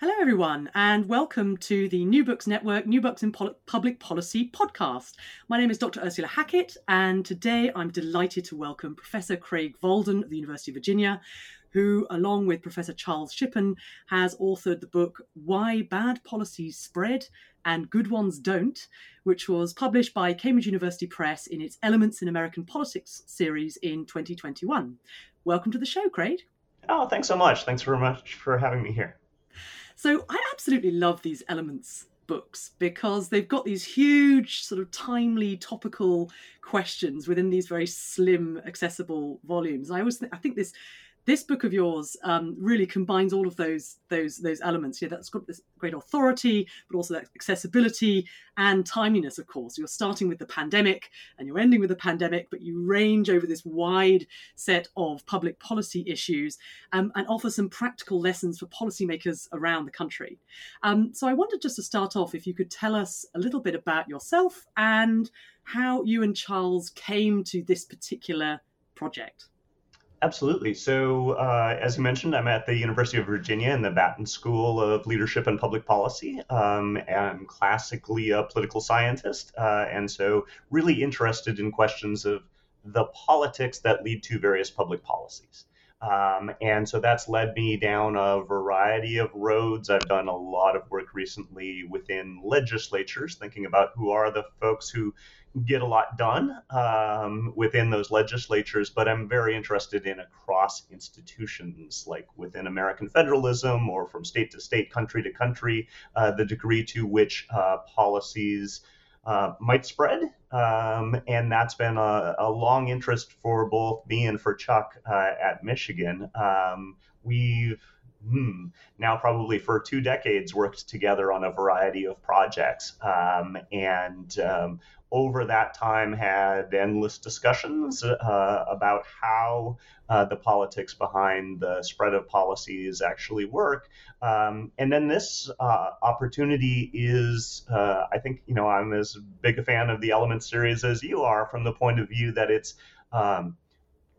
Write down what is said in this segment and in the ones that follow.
Hello, everyone, and welcome to the New Books Network New Books in Pol- Public Policy podcast. My name is Dr. Ursula Hackett, and today I'm delighted to welcome Professor Craig Volden of the University of Virginia, who, along with Professor Charles Shipan, has authored the book Why Bad Policies Spread and Good Ones Don't, which was published by Cambridge University Press in its Elements in American Politics series in 2021. Welcome to the show, Craig. Oh, thanks so much. Thanks very much for having me here. So I absolutely love these elements books because they've got these huge, sort of timely, topical questions within these very slim, accessible volumes. I always, th- I think this this book of yours um, really combines all of those those those elements. Yeah, that's got this great authority, but also that accessibility and timeliness. Of course, you're starting with the pandemic and you're ending with the pandemic, but you range over this wide set of public policy issues um, and offer some practical lessons for policymakers around the country. Um, so, I wanted just to start off if you could tell us a little bit about yourself and how you and Charles came to this particular project. Absolutely. So, uh, as you mentioned, I'm at the University of Virginia in the Batten School of Leadership and Public Policy. Um, I'm classically a political scientist, uh, and so really interested in questions of the politics that lead to various public policies. Um, and so that's led me down a variety of roads. I've done a lot of work recently within legislatures, thinking about who are the folks who get a lot done um, within those legislatures, but I'm very interested in across institutions, like within American federalism or from state to state, country to country, uh, the degree to which uh, policies uh, might spread. Um, and that's been a, a, long interest for both me and for Chuck uh, at Michigan. Um, we've hmm, now probably for two decades worked together on a variety of projects. Um, and um, over that time had endless discussions uh, about how uh, the politics behind the spread of policies actually work. Um, and then this uh, opportunity is, uh, I think, you know, I'm as big a fan of the Element series as you are from the point of view that it's um,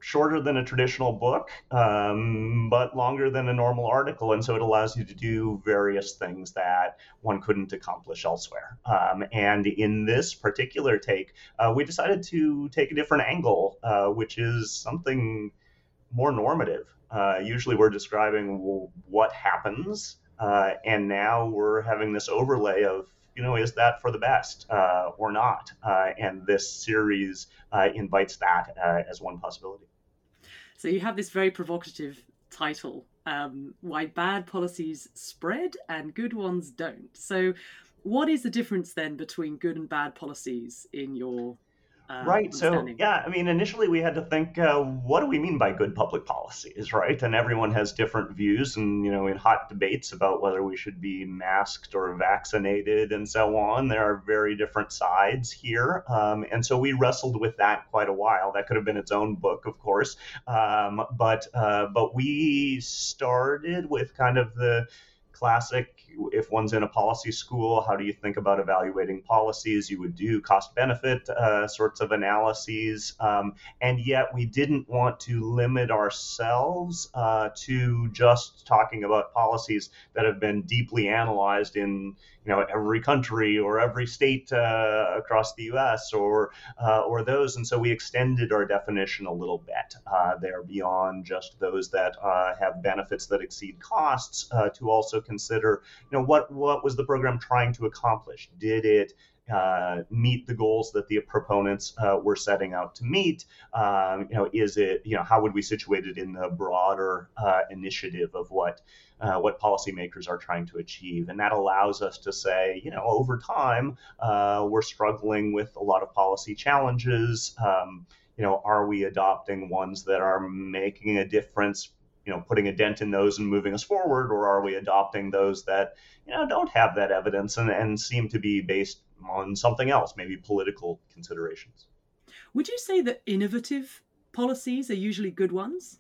shorter than a traditional book, um, but longer than a normal article. And so it allows you to do various things that one couldn't accomplish elsewhere. Um, and in this particular take, uh, we decided to take a different angle, uh, which is something more normative. Uh, usually we're describing what happens, uh, and now we're having this overlay of you know, is that for the best uh, or not? Uh, and this series uh, invites that uh, as one possibility. So you have this very provocative title um, Why Bad Policies Spread and Good Ones Don't. So, what is the difference then between good and bad policies in your um, right. So, yeah, I mean, initially we had to think, uh, what do we mean by good public policies, right? And everyone has different views, and you know, in hot debates about whether we should be masked or vaccinated and so on. There are very different sides here, um, and so we wrestled with that quite a while. That could have been its own book, of course, um, but uh, but we started with kind of the classic if one's in a policy school how do you think about evaluating policies you would do cost benefit uh, sorts of analyses um, and yet we didn't want to limit ourselves uh, to just talking about policies that have been deeply analyzed in you know every country or every state uh, across the U.S. or uh, or those, and so we extended our definition a little bit uh, there beyond just those that uh, have benefits that exceed costs to also consider you know what what was the program trying to accomplish? Did it uh, meet the goals that the proponents uh, were setting out to meet? Um, you know, is it you know how would we situate it in the broader uh, initiative of what uh, what policymakers are trying to achieve. And that allows us to say, you know, over time, uh, we're struggling with a lot of policy challenges. Um, you know, are we adopting ones that are making a difference, you know, putting a dent in those and moving us forward, or are we adopting those that, you know, don't have that evidence and, and seem to be based on something else, maybe political considerations? Would you say that innovative policies are usually good ones?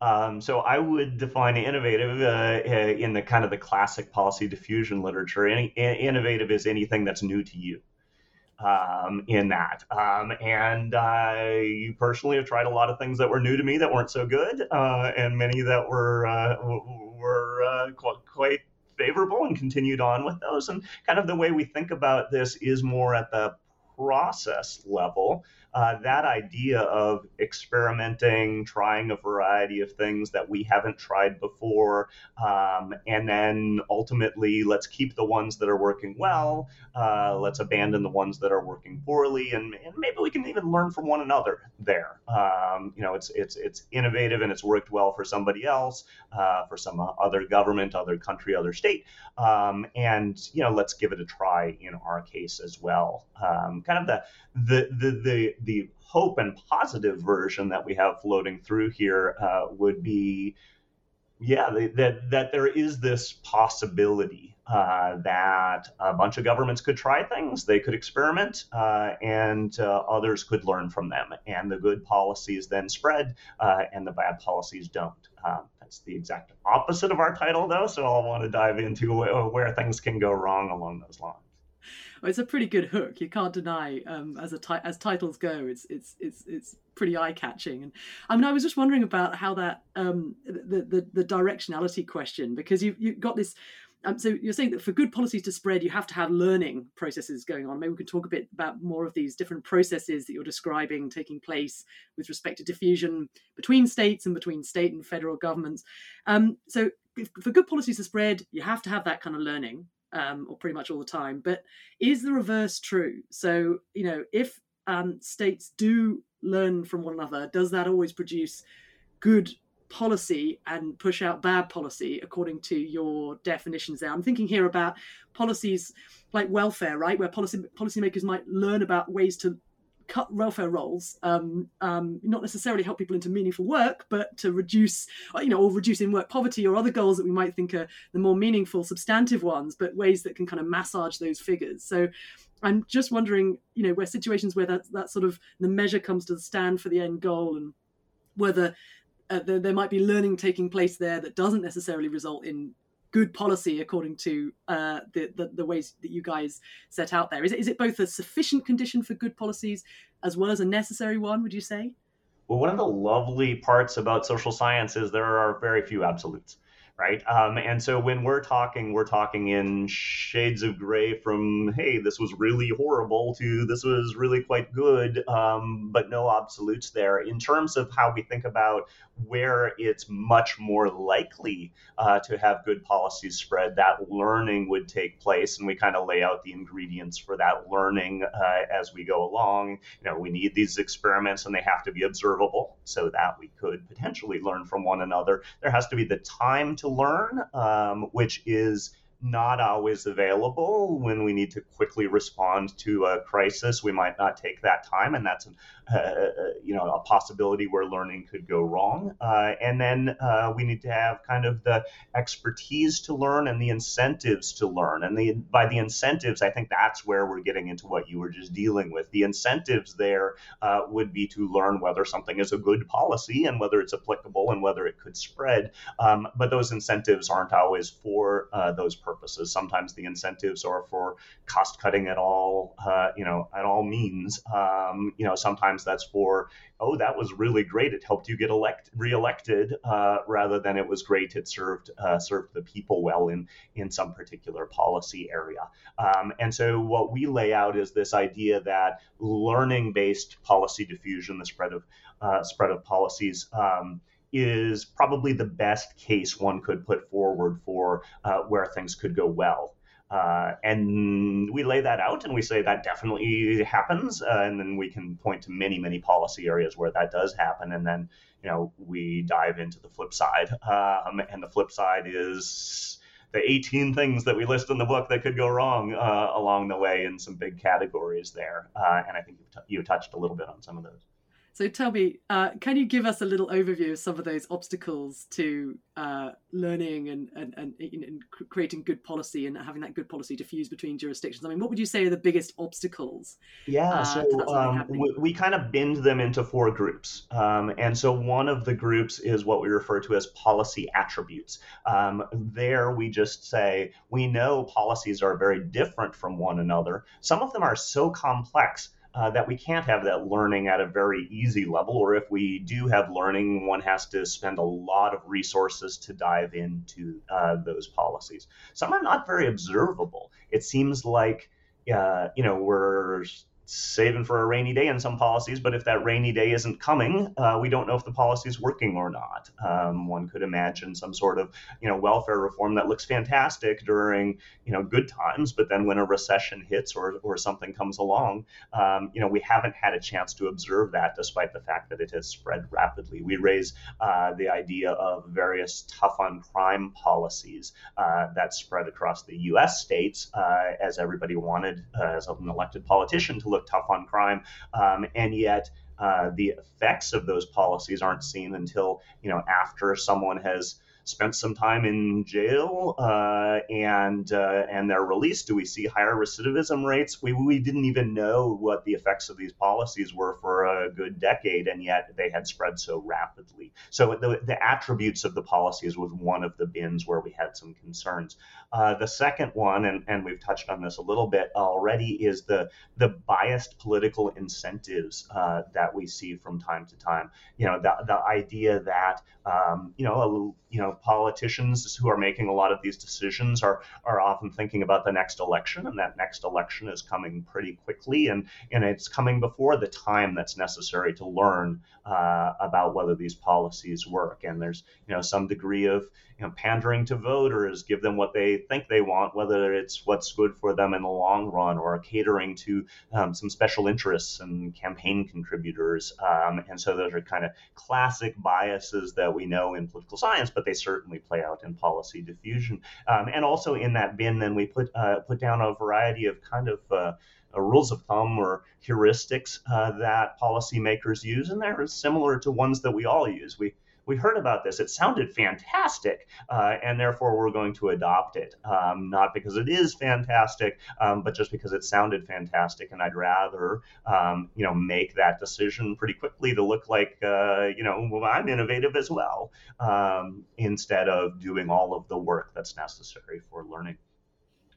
Um, so I would define innovative uh, in the kind of the classic policy diffusion literature. Any, innovative is anything that's new to you. Um, in that, um, and I personally have tried a lot of things that were new to me that weren't so good, uh, and many that were uh, were uh, quite, quite favorable, and continued on with those. And kind of the way we think about this is more at the process level uh, that idea of experimenting, trying a variety of things that we haven't tried before, um, and then ultimately let's keep the ones that are working well, uh, let's abandon the ones that are working poorly, and, and, maybe we can even learn from one another there. Um, you know, it's it's it's innovative and it's worked well for somebody else, uh, for some other government, other country, other state, um, and you know, let's give it a try in our case as well. Kind of the the the the the hope and positive version that we have floating through here uh, would be yeah that that there is this possibility uh, that a bunch of governments could try things they could experiment uh, and uh, others could learn from them. And the good policies then spread uh, and the bad policies don't. Um, that's the exact opposite of our title though so i'll want to dive into where things can go wrong along those lines it's a pretty good hook. You can't deny, um, as a ti- as titles go, it's it's it's it's pretty eye catching. And I mean, I was just wondering about how that um, the, the the directionality question because you you got this. Um, so you're saying that for good policies to spread, you have to have learning processes going on. Maybe we could talk a bit about more of these different processes that you're describing taking place with respect to diffusion between states and between state and federal governments. Um, so if, for good policies to spread, you have to have that kind of learning um, or pretty much all the time. But is the reverse true? So, you know, if um, states do learn from one another, does that always produce good policy and push out bad policy according to your definitions there? I'm thinking here about policies like welfare, right, where policy policymakers might learn about ways to cut welfare rolls, um, um, not necessarily help people into meaningful work, but to reduce, uh, you know, or reduce in work poverty or other goals that we might think are the more meaningful, substantive ones, but ways that can kind of massage those figures. So I'm just wondering, you know, where situations where that that sort of the measure comes to the stand for the end goal, and whether uh, there, there might be learning taking place there that doesn't necessarily result in good policy according to uh, the, the, the ways that you guys set out there? Is it is it both a sufficient condition for good policies as well as a necessary one? Would you say? Well, one of the lovely parts about social science is there are very few absolutes right? Um, and so when we're talking, we're talking in shades of gray from, hey, this was really horrible to this was really quite good, um, but no absolutes there. In terms of how we think about where it's much more likely uh, to have good policies spread, that learning would take place, and we kind of lay out the ingredients for that learning uh, as we go along. You know, we need these experiments, and they have to be observable so that we could potentially learn from one another. There has to be the time to learn, um, which is not always available when we need to quickly respond to a crisis. We might not take that time, and that's uh, uh, you know a possibility where learning could go wrong. Uh, and then uh, we need to have kind of the expertise to learn and the incentives to learn. And the by the incentives, I think that's where we're getting into what you were just dealing with. The incentives there uh, would be to learn whether something is a good policy and whether it's applicable and whether it could spread. Um, but those incentives aren't always for those purposes. Sometimes the incentives are for cost cutting at all, uh, you know, at all means. Um, you know, sometimes that's for oh, that was really great. It helped you get elect reelected, uh, rather than it was great. It served uh, served the people well in in some particular policy area. Um, and so what we lay out is this idea that learning based policy diffusion, the spread of uh, spread of policies. Um, is probably the best case one could put forward for uh, where things could go well. Uh, and we lay that out and we say that definitely happens. Uh, and then we can point to many, many policy areas where that does happen. And then, you know, we dive into the flip side. Um, and the flip side is the 18 things that we list in the book that could go wrong uh, along the way in some big categories there. Uh, and I think you, t- you touched a little bit on some of those. So tell me, uh, can you give us a little overview of some of those obstacles to uh, learning and, and, and, and, creating good policy and having that good policy diffuse between jurisdictions? I mean, what would you say are the biggest obstacles? Yeah, uh, so um, we, we, kind of bind them into four groups. Um, and so one of the groups is what we refer to as policy attributes. Um, there we just say, we know policies are very different from one another. Some of them are so complex uh, that we can't have that learning at a very easy level, or if we do have learning, one has to spend a lot of resources to dive into uh, those policies. Some are not very observable. It seems like, uh, you know, we're saving for a rainy day in some policies, but if that rainy day isn't coming, uh, we don't know if the policy is working or not. Um, one could imagine some sort of, you know, welfare reform that looks fantastic during, you know, good times, but then when a recession hits or, or something comes along, um, you know, we haven't had a chance to observe that despite the fact that it has spread rapidly. We raise uh, the idea of various tough on crime policies uh, that spread across the U.S. states uh, as everybody wanted, uh, as an elected politician, to look tough on crime, um, and yet uh, the effects of those policies aren't seen until you know after someone has spent some time in jail uh, and uh, and they're released? Do we see higher recidivism rates? We, we didn't even know what the effects of these policies were for a good decade, and yet they had spread so rapidly. So the, the attributes of the policies was one of the bins where we had some concerns. Uh, the second one, and, and we've touched on this a little bit already, is the the biased political incentives uh, that we see from time to time. You know, the, the idea that um, you know a, you know politicians who are making a lot of these decisions are are often thinking about the next election, and that next election is coming pretty quickly, and and it's coming before the time that's necessary to learn uh, about whether these policies work. And there's you know some degree of you know, pandering to voters, give them what they think they want, whether it's what's good for them in the long run, or catering to um, some special interests and campaign contributors. Um, and so those are kind of classic biases that we know in political science, but they certainly play out in policy diffusion. Um, and also in that bin, then we put uh, put down a variety of kind of uh, uh, rules of thumb or heuristics uh, that policymakers use, and they're similar to ones that we all use. We we heard about this. It sounded fantastic, uh, and therefore we're going to adopt it. Um, not because it is fantastic, um, but just because it sounded fantastic. And I'd rather, um, you know, make that decision pretty quickly to look like, uh, you know, I'm innovative as well, um, instead of doing all of the work that's necessary for learning.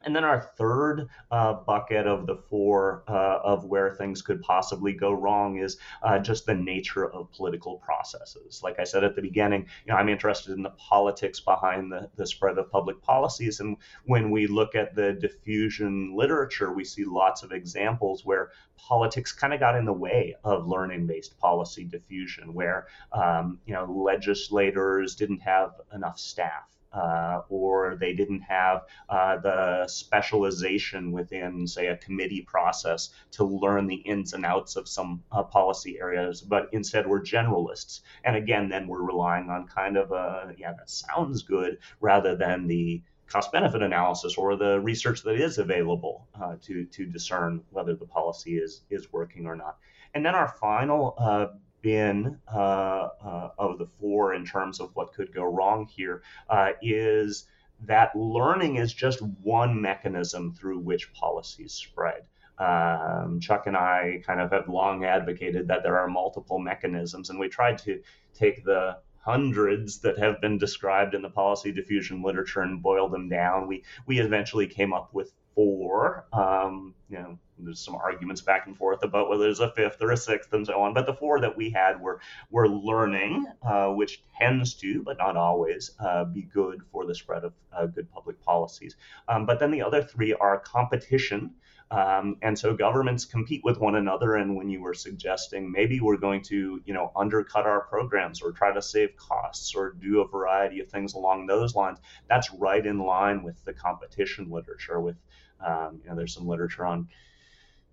And then our third uh, bucket of the four uh, of where things could possibly go wrong is uh, just the nature of political processes. Like I said at the beginning, you know, I'm interested in the politics behind the, the spread of public policies. And when we look at the diffusion literature, we see lots of examples where politics kind of got in the way of learning-based policy diffusion, where um, you know legislators didn't have enough staff uh, or they didn't have uh, the specialization within, say, a committee process to learn the ins and outs of some uh, policy areas, but instead we're generalists. And again, then we're relying on kind of a, yeah, that sounds good rather than the cost benefit analysis or the research that is available uh, to to discern whether the policy is is working or not. And then our final bin uh, uh, of the four in terms of what could go wrong here uh, is that learning is just one mechanism through which policies spread. Um, Chuck and I kind of have long advocated that there are multiple mechanisms, and we tried to take the hundreds that have been described in the policy diffusion literature and boil them down. We we eventually came up with four. Um, you know, there's some arguments back and forth about whether there's a fifth or a sixth and so on. But the four that we had were were learning, uh, which tends to, but not always, uh, be good for the spread of uh, good public policies. Um, but then the other three are competition. Um, and so governments compete with one another. And when you were suggesting maybe we're going to, you know, undercut our programs or try to save costs or do a variety of things along those lines, that's right in line with the competition literature. With, um, you know, there's some literature on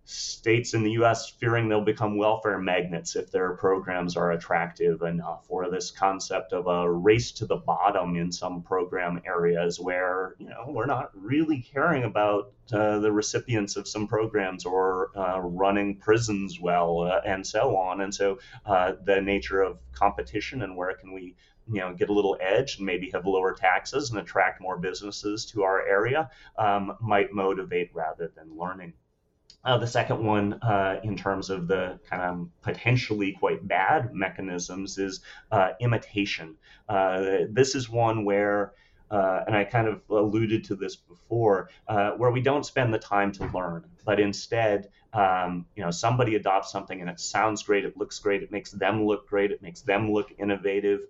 states in the US fearing they'll become welfare magnets if their programs are attractive enough, or this concept of a race to the bottom in some program areas where, you know, we're not really caring about uh, the recipients of some programs or uh, running prisons well uh, and so on. And so uh, the nature of competition and where can we you know get a little edge and maybe have lower taxes and attract more businesses to our area um, might motivate rather than learning. Uh, the second one, uh, in terms of the kind of potentially quite bad mechanisms, is uh, imitation. Uh, this is one where, uh, and I kind of alluded to this before, uh, where we don't spend the time to learn, but instead, um, you know, somebody adopts something and it sounds great, it looks great, it makes them look great, it makes them look innovative,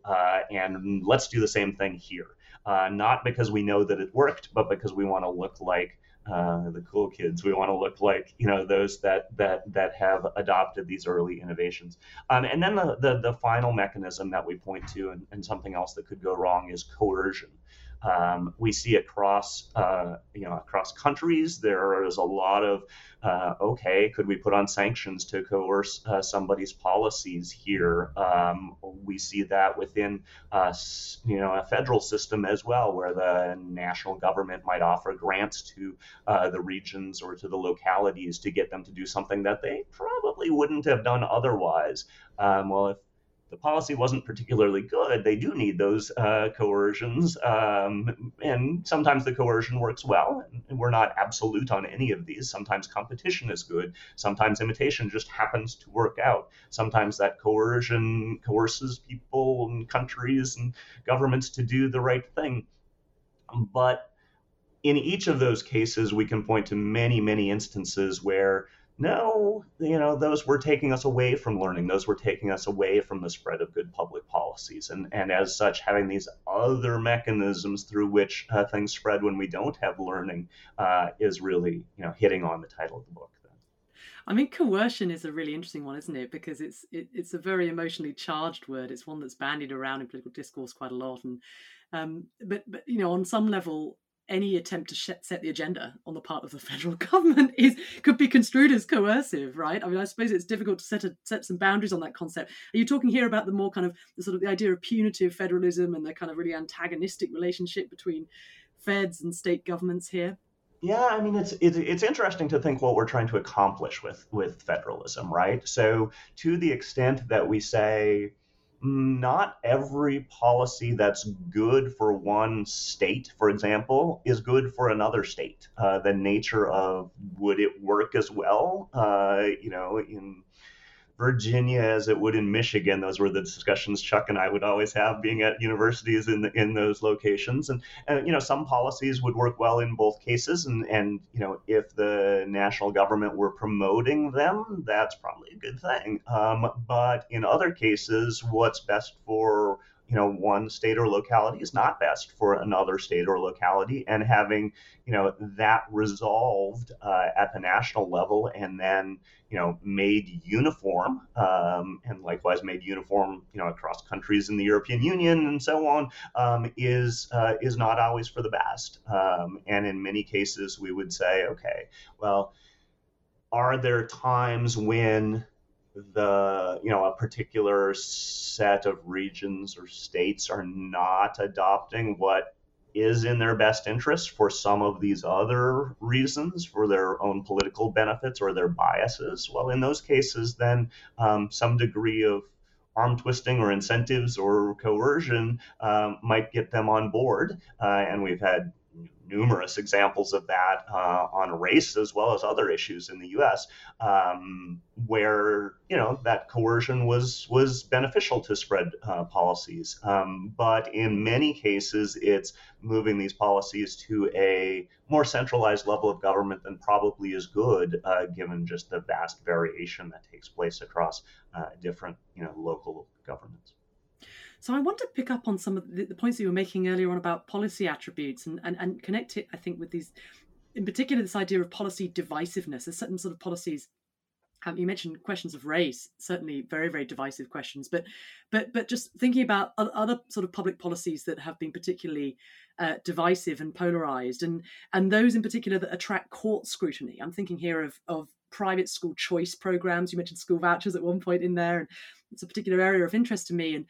and let's do the same thing here. not because we know that it worked, but because we want to look like uh, the cool kids. We want to look like you know those that that that have adopted these early innovations. Um, and then the, the, the final mechanism that we point to, and, and something else that could go wrong, is coercion. Um, we see across uh, you know across countries there is a lot of uh, okay could we put on sanctions to coerce uh, somebody's policies here? Um, we see that within you know a federal system as well where the national government might offer grants to uh, the regions or to the localities to get them to do something that they probably wouldn't have done otherwise. Um, well if the policy wasn't particularly good, they do need those uh, coercions. Um, and sometimes the coercion works well. And we're not absolute on any of these. Sometimes competition is good. Sometimes imitation just happens to work out. Sometimes that coercion coerces people and countries and governments to do the right thing. But in each of those cases, we can point to many, many instances where no, you know, those were taking us away from learning. Those were taking us away from the spread of good public policies. And, and as such, having these other mechanisms through which uh, things spread when we don't have learning uh, is really, you know, hitting on the title of the book. Then. I mean, coercion is a really interesting one, isn't it? Because it's it, it's a very emotionally charged word. It's one that's bandied around in political discourse quite a lot, and um, but but you know, on some level, any attempt to set the agenda on the part of the federal government is could be construed as coercive, right? I mean, I suppose it's difficult to set a, set some boundaries on that concept. Are you talking here about the more kind of the sort of the idea of punitive federalism and the kind of really antagonistic relationship between feds and state governments here? Yeah, I mean it's, it's it's interesting to think what we're trying to accomplish with with federalism, right? So to the extent that we say not every policy that's good for one state, for example, is good for another state. Uh, the nature of would it work as well, uh, you know, in Virginia as it would in Michigan. Those were the discussions Chuck and I would always have being at universities in the, in those locations. And, and you know, some policies would work well in both cases. And and you know, if the national government were promoting them, that's probably a good thing. Um, but in other cases, what's best for you know one state or locality is not best for another state or locality. And having you know that resolved uh, at the national level and then you know made uniform um, and likewise made uniform you know across countries in the European Union and so on um, is uh, is not always for the best. Um, and in many cases we would say okay well are there times when the you know a particular set of regions or states are not adopting what is in their best interest for some of these other reasons, for their own political benefits or their biases, well, in those cases, then um, some degree of arm twisting or incentives or coercion um, might get them on board. Uh, and we've had numerous examples of that uh, on race as well as other issues in the U.S. Um, where you know that coercion was was beneficial to spread uh, policies, um, but in many cases it's moving these policies to a more centralized level of government than probably is good, uh, given just the vast variation that takes place across uh, different you know local governments. So I want to pick up on some of the, the points that you were making earlier on about policy attributes and, and, and connect it, I think, with these, in particular, this idea of policy divisiveness. There's certain sort of policies um, you mentioned questions of race certainly very very divisive questions but but but just thinking about other sort of public policies that have been particularly uh, divisive and polarized and and those in particular that attract court scrutiny i'm thinking here of of private school choice programs you mentioned school vouchers at one point in there and it's a particular area of interest to me and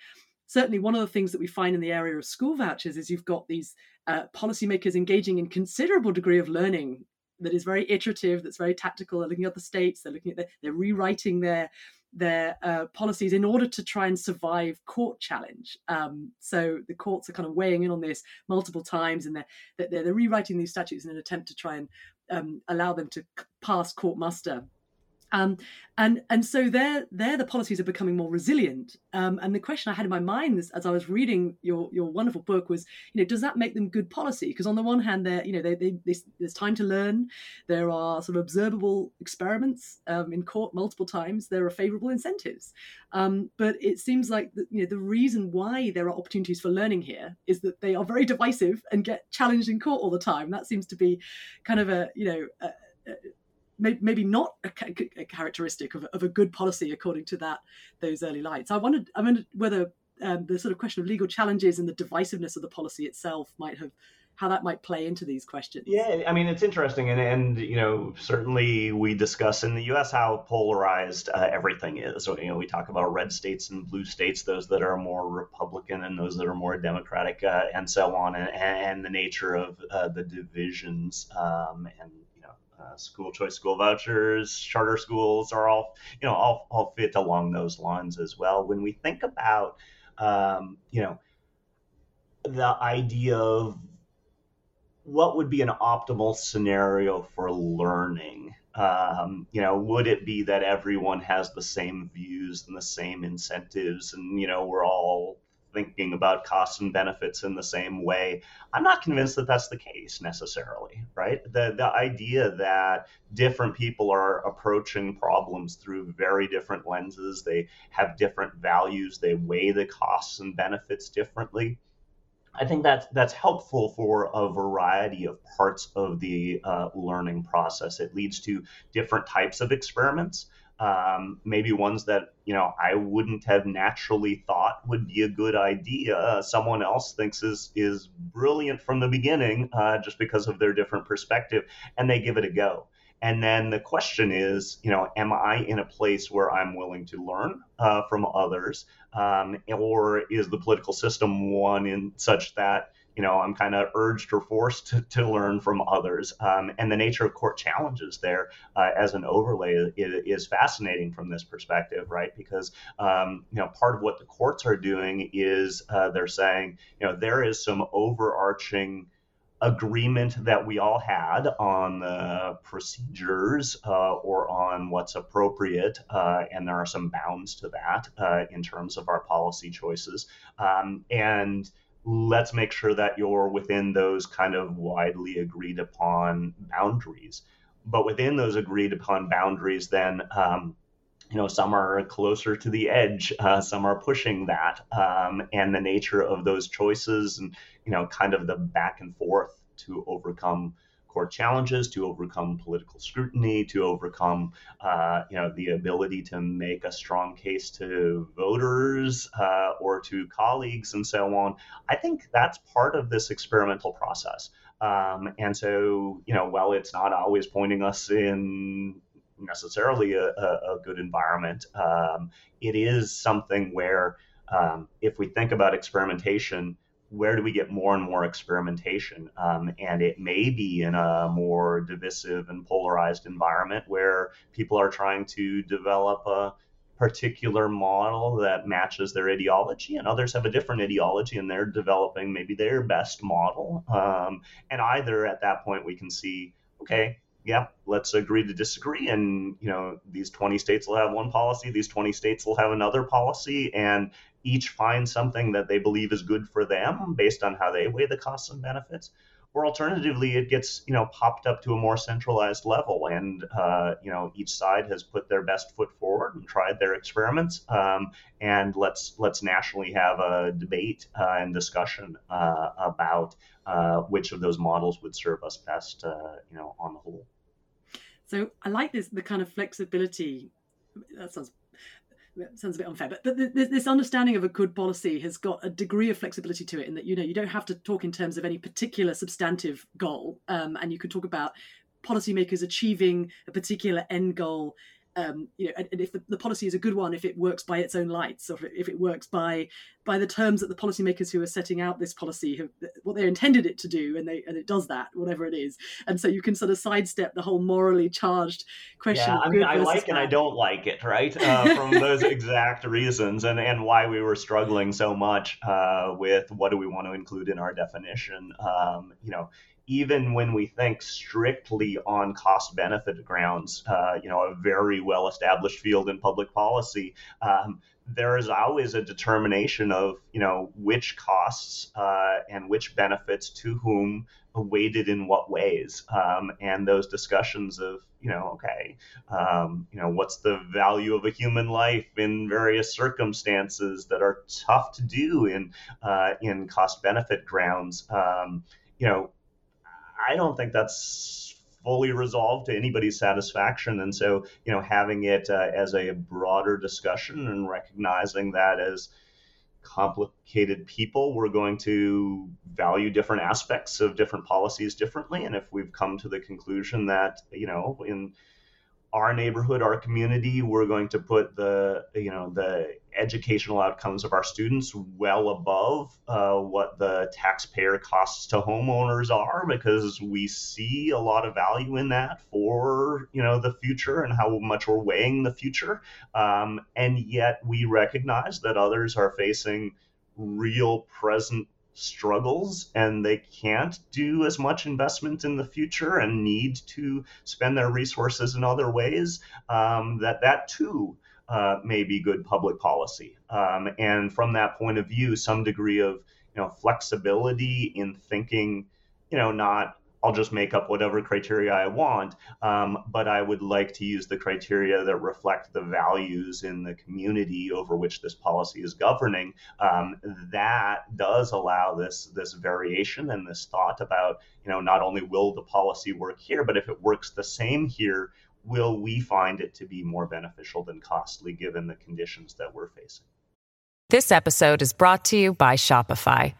certainly one of the things that we find in the area of school vouchers is you've got these uh, policymakers engaging in considerable degree of learning that is very iterative, that's very tactical. They're looking at the states, they're looking at the, they're rewriting their their uh, policies in order to try and survive court challenge. Um, so the courts are kind of weighing in on this multiple times, and they're they're, they're rewriting these statutes in an attempt to try and um, allow them to pass court muster. Um, and and so there there the policies are becoming more resilient. Um, and the question I had in my mind as, I was reading your your wonderful book was, you know, does that make them good policy? Because on the one hand, there you know they, they, they, there's time to learn, there are sort of observable experiments um, in court multiple times, there are favourable incentives. Um, but it seems like the, you know the reason why there are opportunities for learning here is that they are very divisive and get challenged in court all the time. That seems to be kind of a you know. A, a, maybe not a, characteristic of, of, a good policy according to that those early lights. I wondered, I wondered whether um, the sort of question of legal challenges and the divisiveness of the policy itself might have how that might play into these questions. Yeah, I mean it's interesting, and and you know certainly we discuss in the U.S. how polarized uh, everything is. So, you know we talk about red states and blue states, those that are more Republican and those that are more Democratic, uh, and so on, and, and the nature of uh, the divisions um, and uh, school choice school vouchers, charter schools are all, you know, all, all fit along those lines as well. When we think about, um, you know, the idea of what would be an optimal scenario for learning, um, you know, would it be that everyone has the same views and the same incentives, and you know, we're all thinking about costs and benefits in the same way. I'm not convinced that that's the case necessarily, right? The the idea that different people are approaching problems through very different lenses, they have different values, they weigh the costs and benefits differently. I think that's that's helpful for a variety of parts of the uh, learning process. It leads to different types of experiments um, maybe ones that you know I wouldn't have naturally thought would be a good idea. Uh, someone else thinks is is brilliant from the beginning, uh, just because of their different perspective, and they give it a go. And then the question is, you know, am I in a place where I'm willing to learn uh, from others, um, or is the political system one in such that you know, I'm kind of urged or forced to, to learn from others. Um, and the nature of court challenges there uh, as an overlay is, fascinating from this perspective, right? Because, um, you know, part of what the courts are doing is uh, they're saying, you know, there is some overarching agreement that we all had on the procedures uh, or on what's appropriate, uh, and there are some bounds to that uh, in terms of our policy choices. Um, and let's make sure that you're within those kind of widely agreed upon boundaries. But within those agreed upon boundaries, then um, you know some are closer to the edge, uh, some are pushing that, um, and the nature of those choices, and you know, kind of the back and forth to overcome challenges, to overcome political scrutiny, to overcome, uh, you know, the ability to make a strong case to voters uh, or to colleagues and so on. I think that's part of this experimental process. Um, and so, you know, while it's not always pointing us in necessarily a, a, a good environment, um, it is something where um, if we think about experimentation, where do we get more and more experimentation? Um, and it may be in a more divisive and polarized environment where people are trying to develop a particular model that matches their ideology, and others have a different ideology and they're developing maybe their best model. Um, and either at that point we can see, okay, yeah, let's agree to disagree. And, you know, these 20 states will have one policy, these 20 states will have another policy, and each find something that they believe is good for them based on how they weigh the costs and benefits. Or alternatively, it gets, you know, popped up to a more centralized level, and uh, you know, each side has put their best foot forward and tried their experiments. Um, and let's let's nationally have a debate uh, and discussion uh, about uh, which of those models would serve us best, uh, you know, on the whole. So I like this the kind of flexibility. That sounds sounds a bit unfair, but, this understanding of a good policy has got a degree of flexibility to it in that you know you don't have to talk in terms of any particular substantive goal, um, and you can talk about policymakers achieving a particular end goal um, you know, and, and if the, the, policy is a good one, if it works by its own lights, or if it works by by the terms that the policymakers who are setting out this policy have what they intended it to do, and they and it does that, whatever it is, and so you can sort of sidestep the whole morally charged question. Yeah, I mean, I like bad. and I don't like it, right? Uh, from those exact reasons, and and why we were struggling so much uh, with what do we want to include in our definition. Um, you know, even when we think strictly on cost benefit grounds, uh, you know, a very well established field in public policy, um, there is always a determination of, you know, which costs uh, and which benefits to whom weighted in what ways. Um, and those discussions of, you know, okay, um, you know, what's the value of a human life in various circumstances that are tough to do in uh, in cost benefit grounds. Um, you know, I don't think that's fully resolved to anybody's satisfaction. And so, you know, having it uh, as a broader discussion and recognizing that as complicated people, we're going to value different aspects of different policies differently. And if we've come to the conclusion that, you know, in our neighborhood, our community, we're going to put the you know the educational outcomes of our students well above uh, what the taxpayer costs to homeowners are because we see a lot of value in that for you know the future and how much we're weighing the future. Um, and yet we recognize that others are facing real present struggles and they can't do as much investment in the future and need to spend their resources in other ways, um, that that too uh, may be good public policy. Um, and from that point of view, some degree of you know flexibility in thinking, you know, not I'll just make up whatever criteria I want. Um, but I would like to use the criteria that reflect the values in the community over which this policy is governing. Um, that does allow this this variation and this thought about you know not only will the policy work here, but if it works the same here, will we find it to be more beneficial than costly given the conditions that we're facing? This episode is brought to you by Shopify.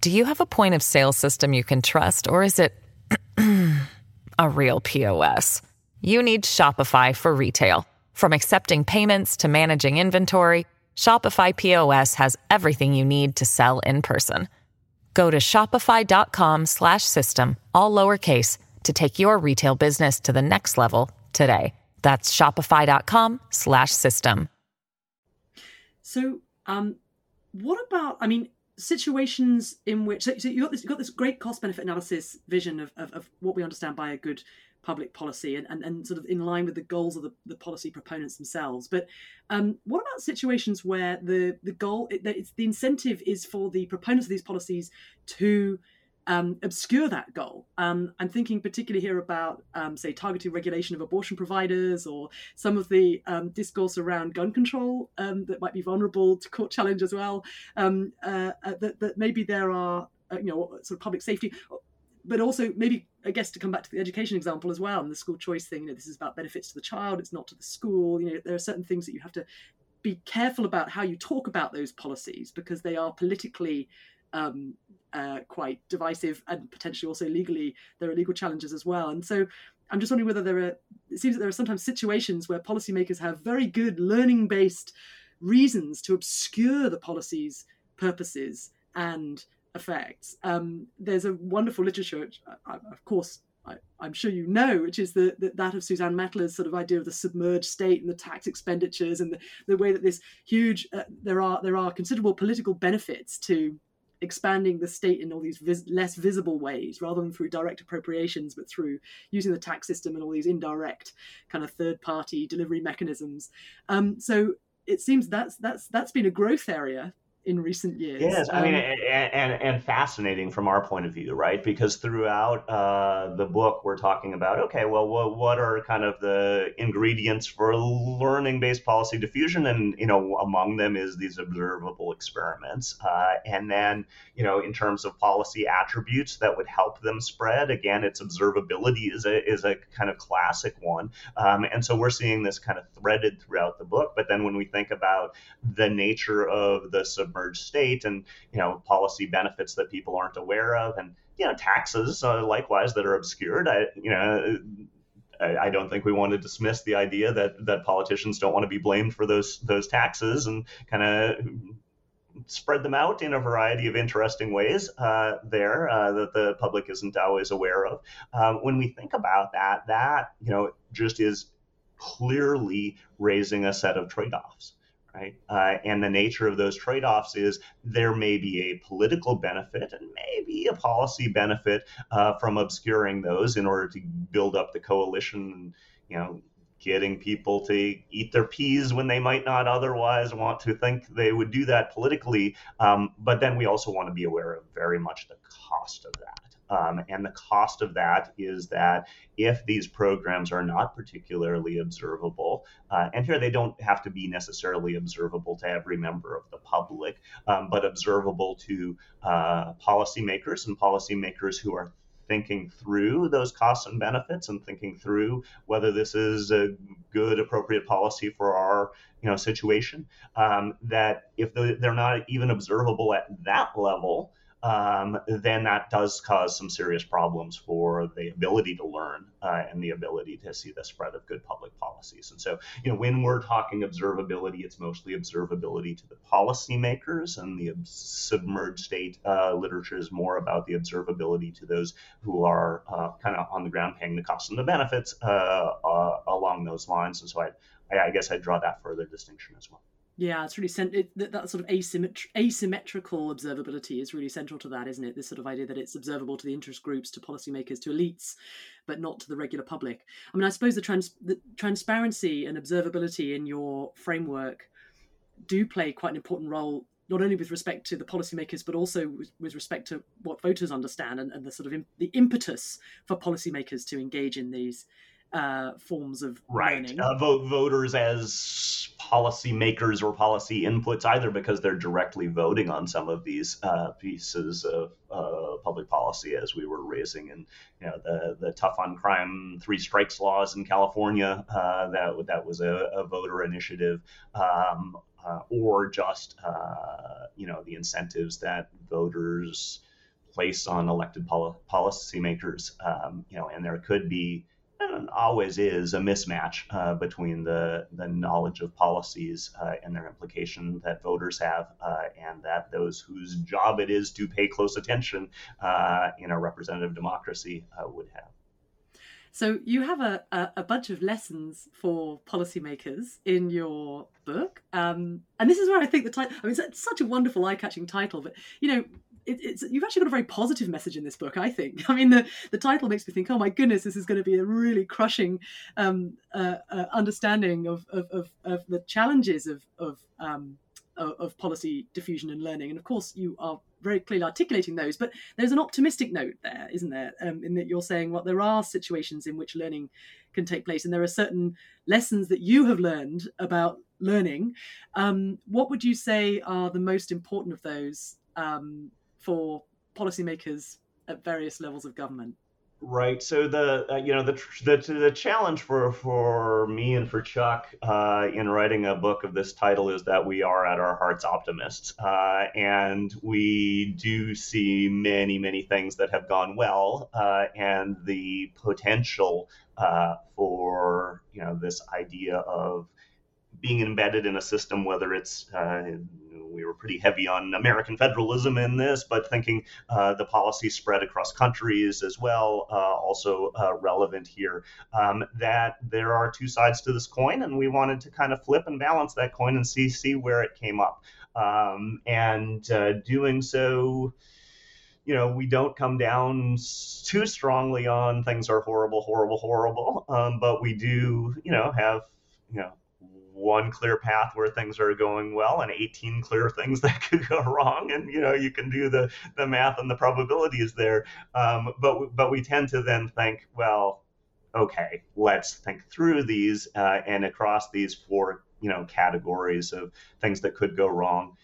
Do you have a point of sale system you can trust, or is it a real POS? You need Shopify for retail. From accepting payments to managing inventory, Shopify POS has everything you need to sell in person. Go to shopify.com/system all lowercase to take your retail business to the next level today. That's shopify.com slash system. So, um what about I mean situations in which so, so you got this you got this great cost benefit analysis vision of, of, of, what we understand by a good public policy and, and, and sort of in line with the goals of the, the policy proponents themselves but um, what about situations where the the goal it, it's the incentive is for the proponents of these policies to um, obscure that goal. Um, I'm thinking particularly here about, um, say, targeted regulation of abortion providers or some of the um, discourse around gun control um, that might be vulnerable to court challenge as well. Um, uh, uh, that, that, maybe there are, uh, you know, sort of public safety, but also maybe, I guess, to come back to the education example as well and the school choice thing. You know, this is about benefits to the child; it's not to the school. You know, there are certain things that you have to be careful about how you talk about those policies because they are politically um, uh, quite divisive and potentially also legally there are legal challenges as well. And so I'm just wondering whether there are it seems that there are sometimes situations where policymakers have very good learning based reasons to obscure the policy's purposes and effects. Um, there's a wonderful literature, of course, I, am sure you know, which is the, the, that of Suzanne Mettler's sort of idea of the submerged state and the tax expenditures and the, the way that this huge uh, there are there are considerable political benefits to expanding the state in all these vis- less visible ways rather than through direct appropriations but through using the tax system and all these indirect kind of third party delivery mechanisms. Um, so it seems that's that's that's been a growth area in recent years. Yes, I mean, um, and, and, and fascinating from our point of view, right? Because throughout uh, the book, we're talking about okay, well, what, what are kind of the ingredients for learning-based policy diffusion, and you know, among them is these observable experiments, uh, and then you know, in terms of policy attributes that would help them spread, again, its observability is a is a kind of classic one, um, and so we're seeing this kind of threaded throughout the book. But then when we think about the nature of the sub submerged state and you know policy benefits that people aren't aware of. And you know taxes uh, likewise that are obscured. I you know I, don't think we want to dismiss the idea that that politicians don't want to be blamed for those those taxes and kind of spread them out in a variety of interesting ways uh, there uh, that the public isn't always aware of. Um, when we think about that, that you know just is clearly raising a set of trade-offs right? Uh, and the nature of those trade offs is there may be a political benefit and maybe a policy benefit uh, from obscuring those in order to build up the coalition and, you know, getting people to eat their peas when they might not otherwise want to think they would do that politically. Um, but then we also want to be aware of very much the cost of that. Um, and the cost of that is that if these programs are not particularly observable, uh, and here they don't have to be necessarily observable to every member of the public, um, but observable to uh, policymakers and policymakers who are thinking through those costs and benefits and thinking through whether this is a good appropriate policy for our you know situation um, that if they're not even observable at that level um, then that does cause some serious problems for the ability to learn uh, and the ability to see the spread of good public policies. And so, you know, when we're talking observability, it's mostly observability to the policymakers, and the submerged state uh, literature is more about the observability to those who are uh, kind of on the ground paying the costs and the benefits uh, uh, along those lines. And so, I, I guess I draw that further distinction as well. Yeah, it's really cent- it, that, that, sort of asymmetri- asymmetrical observability is really central to that, isn't it? This sort of idea that it's observable to the interest groups, to policymakers, to elites, but not to the regular public. I mean, I suppose the, trans- the transparency and observability in your framework do play quite an important role, not only with respect to the policymakers, but also with, with respect to what voters understand and, and the sort of the impetus for policymakers to engage in these uh, forms of right. Uh, vote voters as policy makers or policy inputs, either because they're directly voting on some of these uh, pieces of uh, public policy, as we were raising and you know the the tough on crime three strikes laws in California. Uh, that that was a, a voter initiative. Um, uh, or just you know the incentives that voters place on elected pol- policymakers, um, you know, and there could be always is a mismatch uh, between the, the knowledge of policies uh, and their implication that voters have uh, and that those whose job it is to pay close attention uh, in a representative democracy uh, would have. So you have a, a, a, bunch of lessons for policymakers in your book, um, and this is where I think the title. I mean, it's such a wonderful, eye-catching title, but you know, it, it's you've actually got a very positive message in this book. I think. I mean, the the title makes me think, oh my goodness, this is going to be a really crushing um, uh, uh, understanding of, of, of of the challenges of of um, of policy diffusion and learning. And of course, you are very clearly articulating those. But there's an optimistic note there, isn't there? Um, in that you're saying, well, there are situations in which learning can take place, and there are certain lessons that you have learned about learning. Um, what would you say are the most important of those um, for policymakers at various levels of government? Right. So the uh, you know the, the the challenge for for me and for Chuck uh, in writing a book of this title is that we are at our hearts optimists, uh, and we do see many many things that have gone well, uh, and the potential uh, for you know this idea of being embedded in a system, whether it's uh, we were pretty heavy on American federalism in this, but thinking uh, the policy spread across countries as well, uh, also uh, relevant here. Um, that there are two sides to this coin, and we wanted to kind of flip and balance that coin and see see where it came up. Um, and uh, doing so you know, we don't come down too strongly on things are horrible, horrible, horrible. Um, but we do, you know, have, you know, one clear path where things are going well and 18 clear things that could go wrong and you know you can do the the math and the probabilities there. Um, but but we tend to then think well okay let's think through these uh, and across these four you know categories of things that could go wrong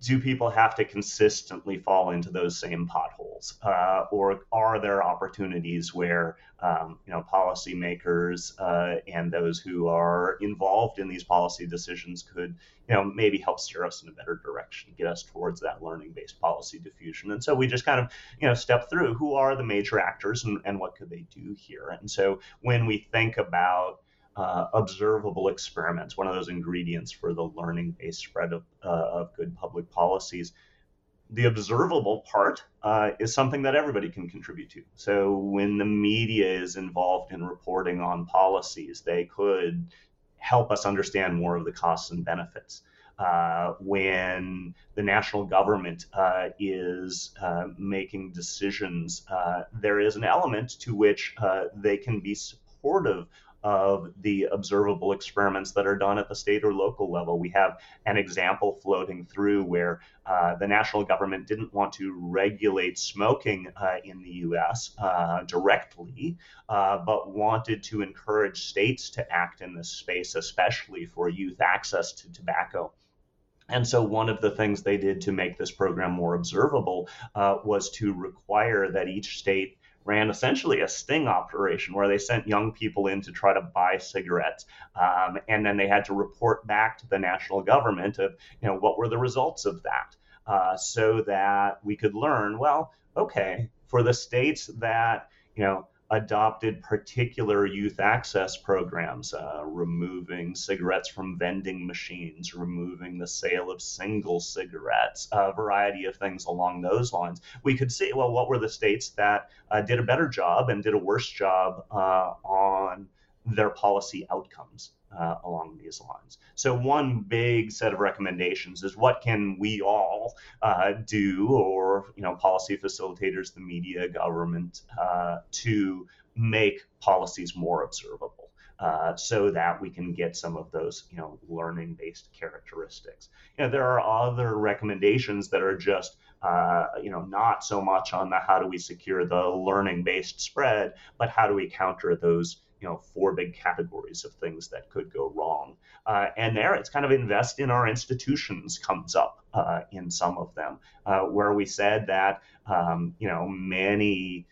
do people have to consistently fall into those same potholes, uh, or are there opportunities where um, you know policymakers uh, and those who are involved in these policy decisions could you know maybe help steer us in a better direction, get us towards that learning-based policy diffusion? And so we just kind of you know step through who are the major actors and, and what could they do here. And so when we think about uh, observable experiments, one of those ingredients for the learning based spread of, uh, of good public policies. The observable part uh, is something that everybody can contribute to. So, when the media is involved in reporting on policies, they could help us understand more of the costs and benefits. Uh, when the national government uh, is making decisions, there is an element to which they can be supportive of the observable experiments that are done at the state or local level. We have an example floating through where uh, the national government didn't want to regulate smoking uh, in the US uh, directly, uh, but wanted to encourage states to act in this space, especially for youth access to tobacco. And so, one of the things they did to make this program more observable uh, was to require that each state ran essentially a sting operation where they sent young people in to try to buy cigarettes, um, and then they had to report back to the national government of you know what were the results of that, uh, so that we could learn. Well, okay, for the states that you know adopted particular youth access programs, uh, removing cigarettes from vending machines, removing the sale of single cigarettes, a variety of things along those lines. We could see, well, what were the states that uh, did a better job and did a worse job uh, on their policy outcomes? Uh, along these lines. So one big set of recommendations is what can we all uh, do, or you know, policy facilitators, the media, government, uh, to make policies more observable. Uh, so that we can get some of those, you know, learning-based characteristics. You know, there are other recommendations that are just, uh, you know, not so much on the how do we secure the learning-based spread, but how do we counter those you know four big categories of things that could go wrong. Uh, and there it's kind of invest in our institutions comes up uh, in some of them uh, where we said that um, you know many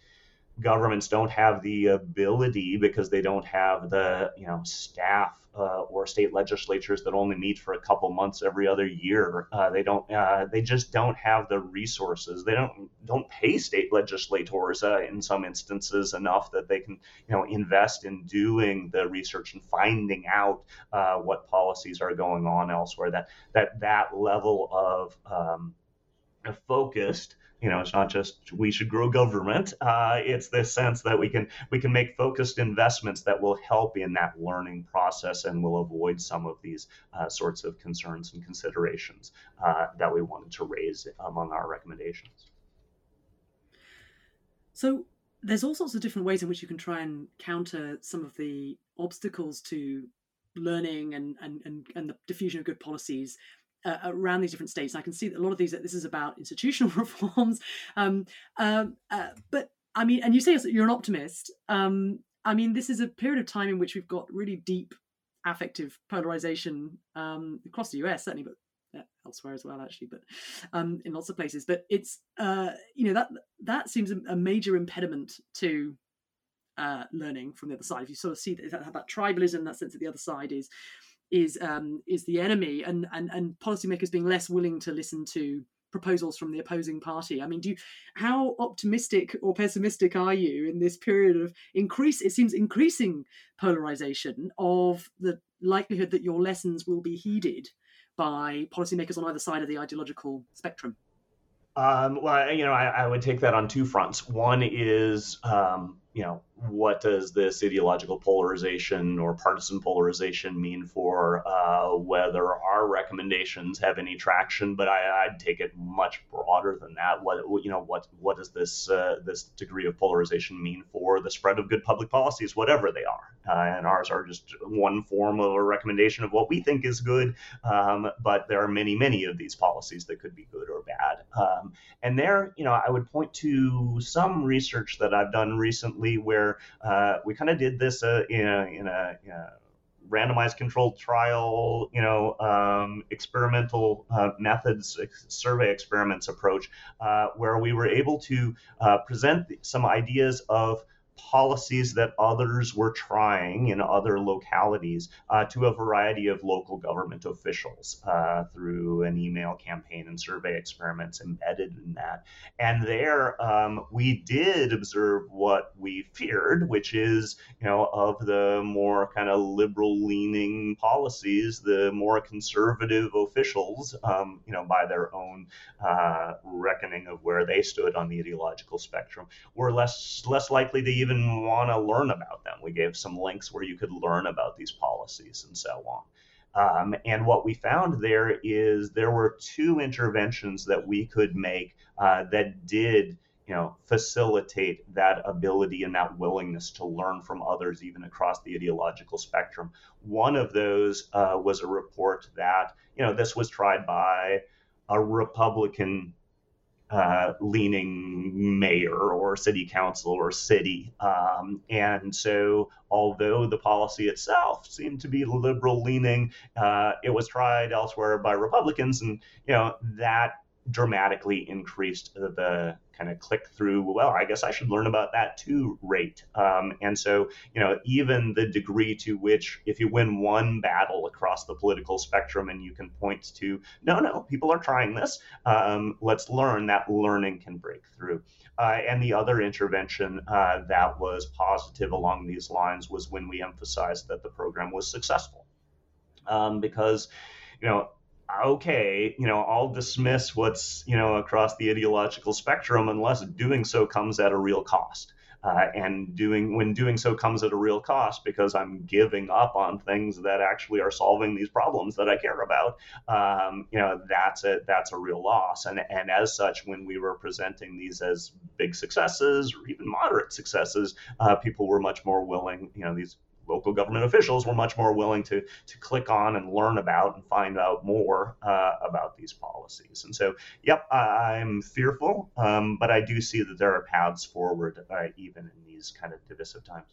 governments don't have the ability because they don't have the you know staff uh, or state legislatures that only meet for a couple months every other year. Uh, they don't. Uh, they just don't have the resources. They don't don't pay state legislators uh, in some instances enough that they can you know invest in doing the research and finding out uh, what policies are going on elsewhere. That that that level of um, focused you know it's not just we should grow government uh, it's this sense that we can we can make focused investments that will help in that learning process and will avoid some of these uh, sorts of concerns and considerations uh, that we wanted to raise among our recommendations. So there's all sorts of different ways in which you can try and counter some of the obstacles to learning and and and, and the diffusion of good policies uh, around these different states. I can see that a lot of these, this is about institutional reforms. Um, um, uh, but I mean, and you say you're an optimist. Um, I mean, this is a period of time in which we've got really deep affective polarization um, across the US, certainly, but uh, elsewhere as well, actually, but um, in lots of places. But it's uh, you know that that seems a, a major impediment to uh, learning from the other side. If you sort of see that, that, that tribalism, that sense that the other side is is um, is the enemy, and, and and policymakers being less willing to listen to proposals from the opposing party. I mean, do you, how optimistic or pessimistic are you in this period of increase? It seems increasing polarization of the likelihood that your lessons will be heeded by policymakers on either side of the ideological spectrum? Um, well, you know, I, I, would take that on two fronts. One is um, you know, what does this ideological polarization or partisan polarization mean for uh, whether our recommendations have any traction? But I, would take it much broader than that. What you know, what what does this uh, this degree of polarization mean for the spread of good public policies, whatever they are? Uh, and ours are just one form of a recommendation of what we think is good. Um, but there are many, many of these policies that could be good or bad. Um, and there, you know, I would point to some research that I've done recently recently uh, we kind of did this uh, in a, in a, in a randomized controlled trial, you know, um, experimental uh, methods, survey experiments approach, uh, where we were able to uh, present some ideas of policies that others were trying in other localities uh, to a variety of local government officials uh, through an email campaign and survey experiments embedded in that. And there um, we did observe what we feared, which is, you know, of the more kind of liberal leaning policies, the more conservative officials, um, you know, by their own uh, reckoning of where they stood on the ideological spectrum, were less less likely to even want to learn about them. We gave some links where you could learn about these policies and so on. Um, and what we found there is there were two interventions that we could make uh, that did you know facilitate that ability and that willingness to learn from others even across the ideological spectrum one of those uh, was a report that you know this was tried by a republican uh, leaning mayor or city council or city. Um, and so, although the policy itself seemed to be liberal leaning, uh, it was tried elsewhere by Republicans, and you know that dramatically increased the kind of click through well i guess i should learn about that too rate. Um, and so you know even the degree to which if you win one battle across the political spectrum and you can point to no no people are trying this um, let's learn that learning can break through. Uh, and the other intervention uh, that was positive along these lines was when we emphasized that the program was successful. Um, because you know okay, you know, I'll dismiss what's, you know, across the ideological spectrum unless doing so comes at a real cost. Uh, and doing when doing so comes at a real cost because I'm giving up on things that actually are solving these problems that I care about. Um, you know, that's a that's a real loss. And and as such, when we were presenting these as big successes or even moderate successes, uh, people were much more willing. You know, these local government officials were much more willing to to click on and learn about and find out more uh, about these policies. And so, yep, I'm fearful, um, but I do see that there are paths forward uh, even in these kind of divisive times.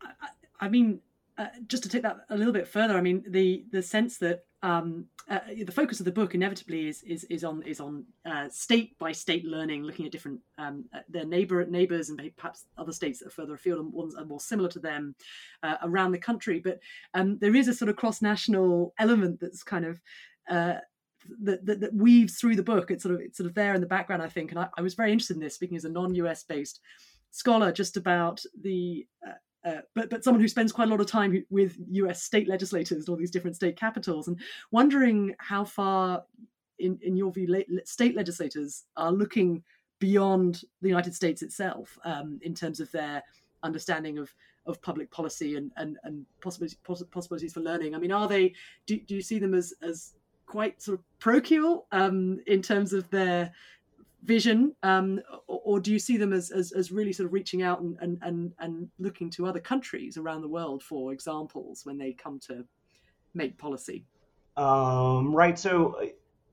I, I mean, uh, just to take that a little bit further, I mean the the sense that um, uh, the focus of the book inevitably is is, is on is on uh, state by state learning, looking at different um, uh, their neighbor neighbors and perhaps other states that are further afield and ones that are more similar to them uh, around the country. But um, there is a sort of cross national element that's kind of uh, that, that, that, weaves through the book. It's sort of it's sort of there in the background, I think. And I, I was very interested in this, speaking as a non-US based scholar, just about the uh, but but someone who spends quite a lot of time with U.S. state legislators and all these different state capitals, and wondering how far, in in your view, state legislators are looking beyond the United States itself um, in terms of their understanding of of public policy and and, and possibilities possibilities for learning. I mean, are they? Do, do you see them as as quite sort of parochial um, in terms of their vision um, or, do you see them as, as, as, really sort of reaching out and, and, and, and looking to other countries around the world for examples when they come to make policy? Um, right so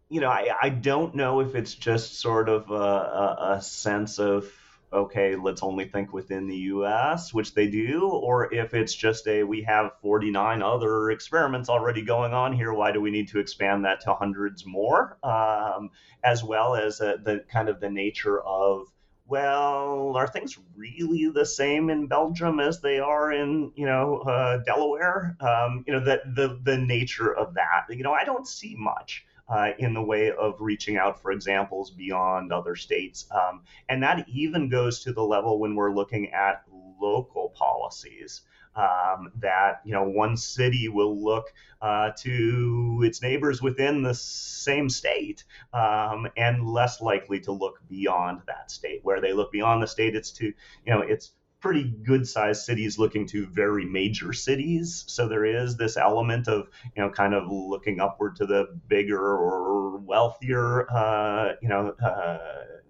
you know I, I don't know if it's just sort of a, a, a sense of okay, let's only think within the US, which they do, or if it's just a we have 49 other experiments already going on here, why do we need to expand that to hundreds more? Um, as well as uh, the kind of the nature of well, are things really the same in Belgium as they are in, you know, uh, Delaware? Um, you know, the, the the nature of that. You know, I don't see much uh, in the way of reaching out for examples beyond other states. Um, and that even goes to the level when we're looking at local policies. Um, that you know one city will look uh, to its neighbors within the same state um, and less likely to look beyond that state. Where they look beyond the state, it's to you know it's pretty good sized cities looking to very major cities. So there is this element of, you know, kind of looking upward to the bigger or wealthier, uh, you know, uh,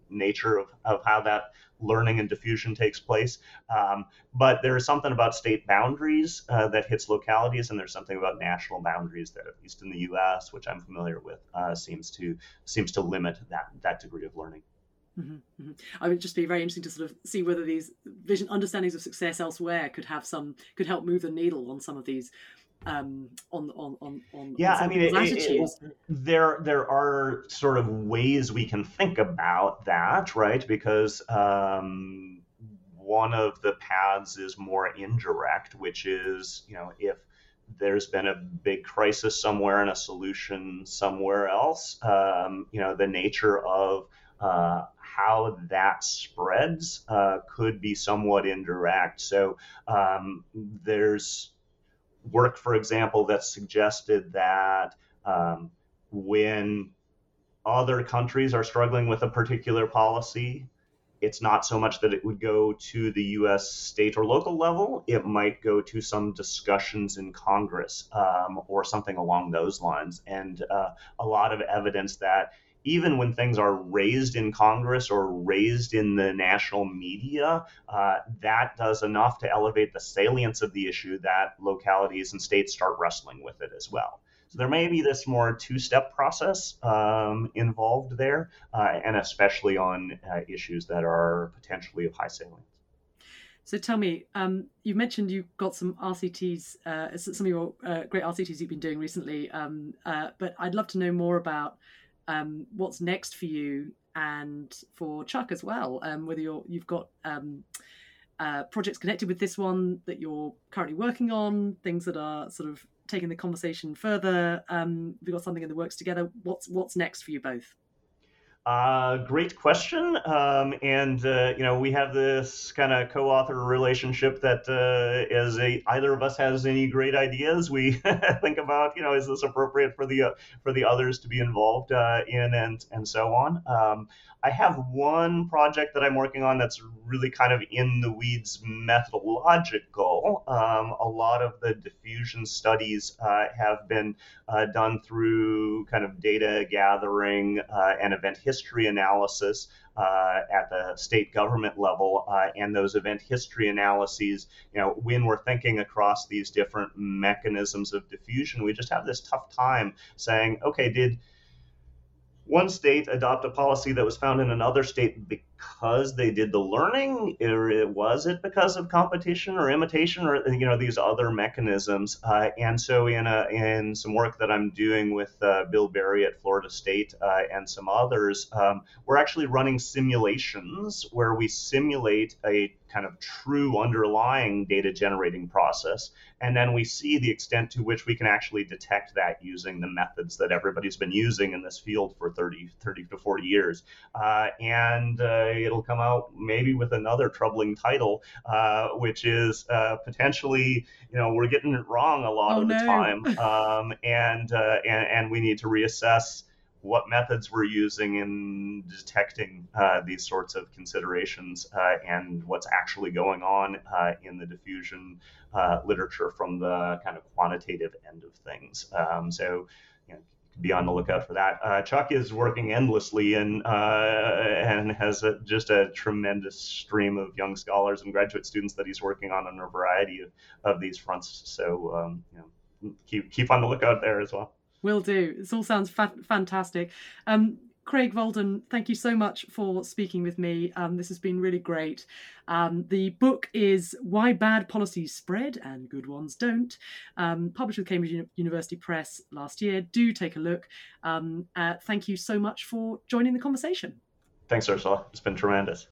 nature of, of how that learning and diffusion takes place. Um, but there is something about state boundaries uh, that hits localities, and there's something about national boundaries that, at least in the U.S., which I'm familiar with, uh, seems to seems to limit that that degree of learning. Mm-hmm, mm-hmm. I would just be very interesting to sort of see whether these vision understandings of success elsewhere could have some could help move the needle on some of these um on on on on yeah on i mean it, it, there there are sort of ways we can think about that right because um one of the paths is more indirect which is you know if there's been a big crisis somewhere and a solution somewhere else um, you know the nature of uh, how that spreads uh, could be somewhat indirect. So um, there's work, for example, that suggested that um, when other countries are struggling with a particular policy, it's not so much that it would go to the US state or local level, it might go to some discussions in Congress um, or something along those lines. And uh, a lot of evidence that even when things are raised in Congress or raised in the national media, uh, that does enough to elevate the salience of the issue that localities and states start wrestling with it as well. So there may be this more two-step process um, involved there, uh, and especially on uh, issues that are potentially of high salience. So tell me, um, you mentioned you've got some RCTs, uh, some of your uh, great RCTs you've been doing recently, um, uh, but I'd love to know more about um, what's next for you and for Chuck as well. Um, whether you're you've got um, uh, projects connected with this one that you're currently working on, things that are sort of taking the conversation further. Um, we've got something in the works together. What's what's next for you both? Uh, great question. Um, and, uh, you know, we have this kind of co author relationship that uh, as a, either of us has any great ideas, we think about, you know, is this appropriate for the, uh, for the others to be involved uh, in and, and so on. Um, I have one project that I'm working on that's really kind of in the weeds methodological. Um, a lot of the diffusion studies uh, have been done through kind of data gathering and event history analysis uh, at the state government level. Uh, and those event history analyses, you know, when we're thinking across these different mechanisms of diffusion, we just have this tough time saying, okay, did one state adopt a policy that was found in another state because they did the learning or was it because of competition or imitation or you know these other mechanisms uh, and so in a in some work that i'm doing with uh, bill berry at florida state uh, and some others um, we're actually running simulations where we simulate a kind of true underlying data generating process. And then we see the extent to which we can actually detect that using the methods that everybody's been using in this field for 30, 30 to 40 years. Uh, and uh, it'll come out maybe with another troubling title, uh, which is uh, potentially, you know, we're getting it wrong a lot oh, of no. the time. Um, and, uh, and, and we need to reassess what methods we're using in detecting uh, these sorts of considerations uh, and what's actually going on uh, in the diffusion uh, literature from the kind of quantitative end of things. Um, so, be on the lookout for that. Uh, Chuck is working endlessly and uh, and has a, just a tremendous stream of young scholars and graduate students that he's working on on a variety of, of these fronts. So, um, you know, keep keep on the lookout there as well. Will do. This all sounds fa- fantastic. Um, Craig Volden, thank you so much for speaking with me. Um, this has been really great. Um, the book is Why Bad Policies Spread and Good Ones Don't, um, published with Cambridge Uni- University Press last year. Do take a look. Um, uh, thank you so much for joining the conversation. Thanks, Ursula. It's been tremendous.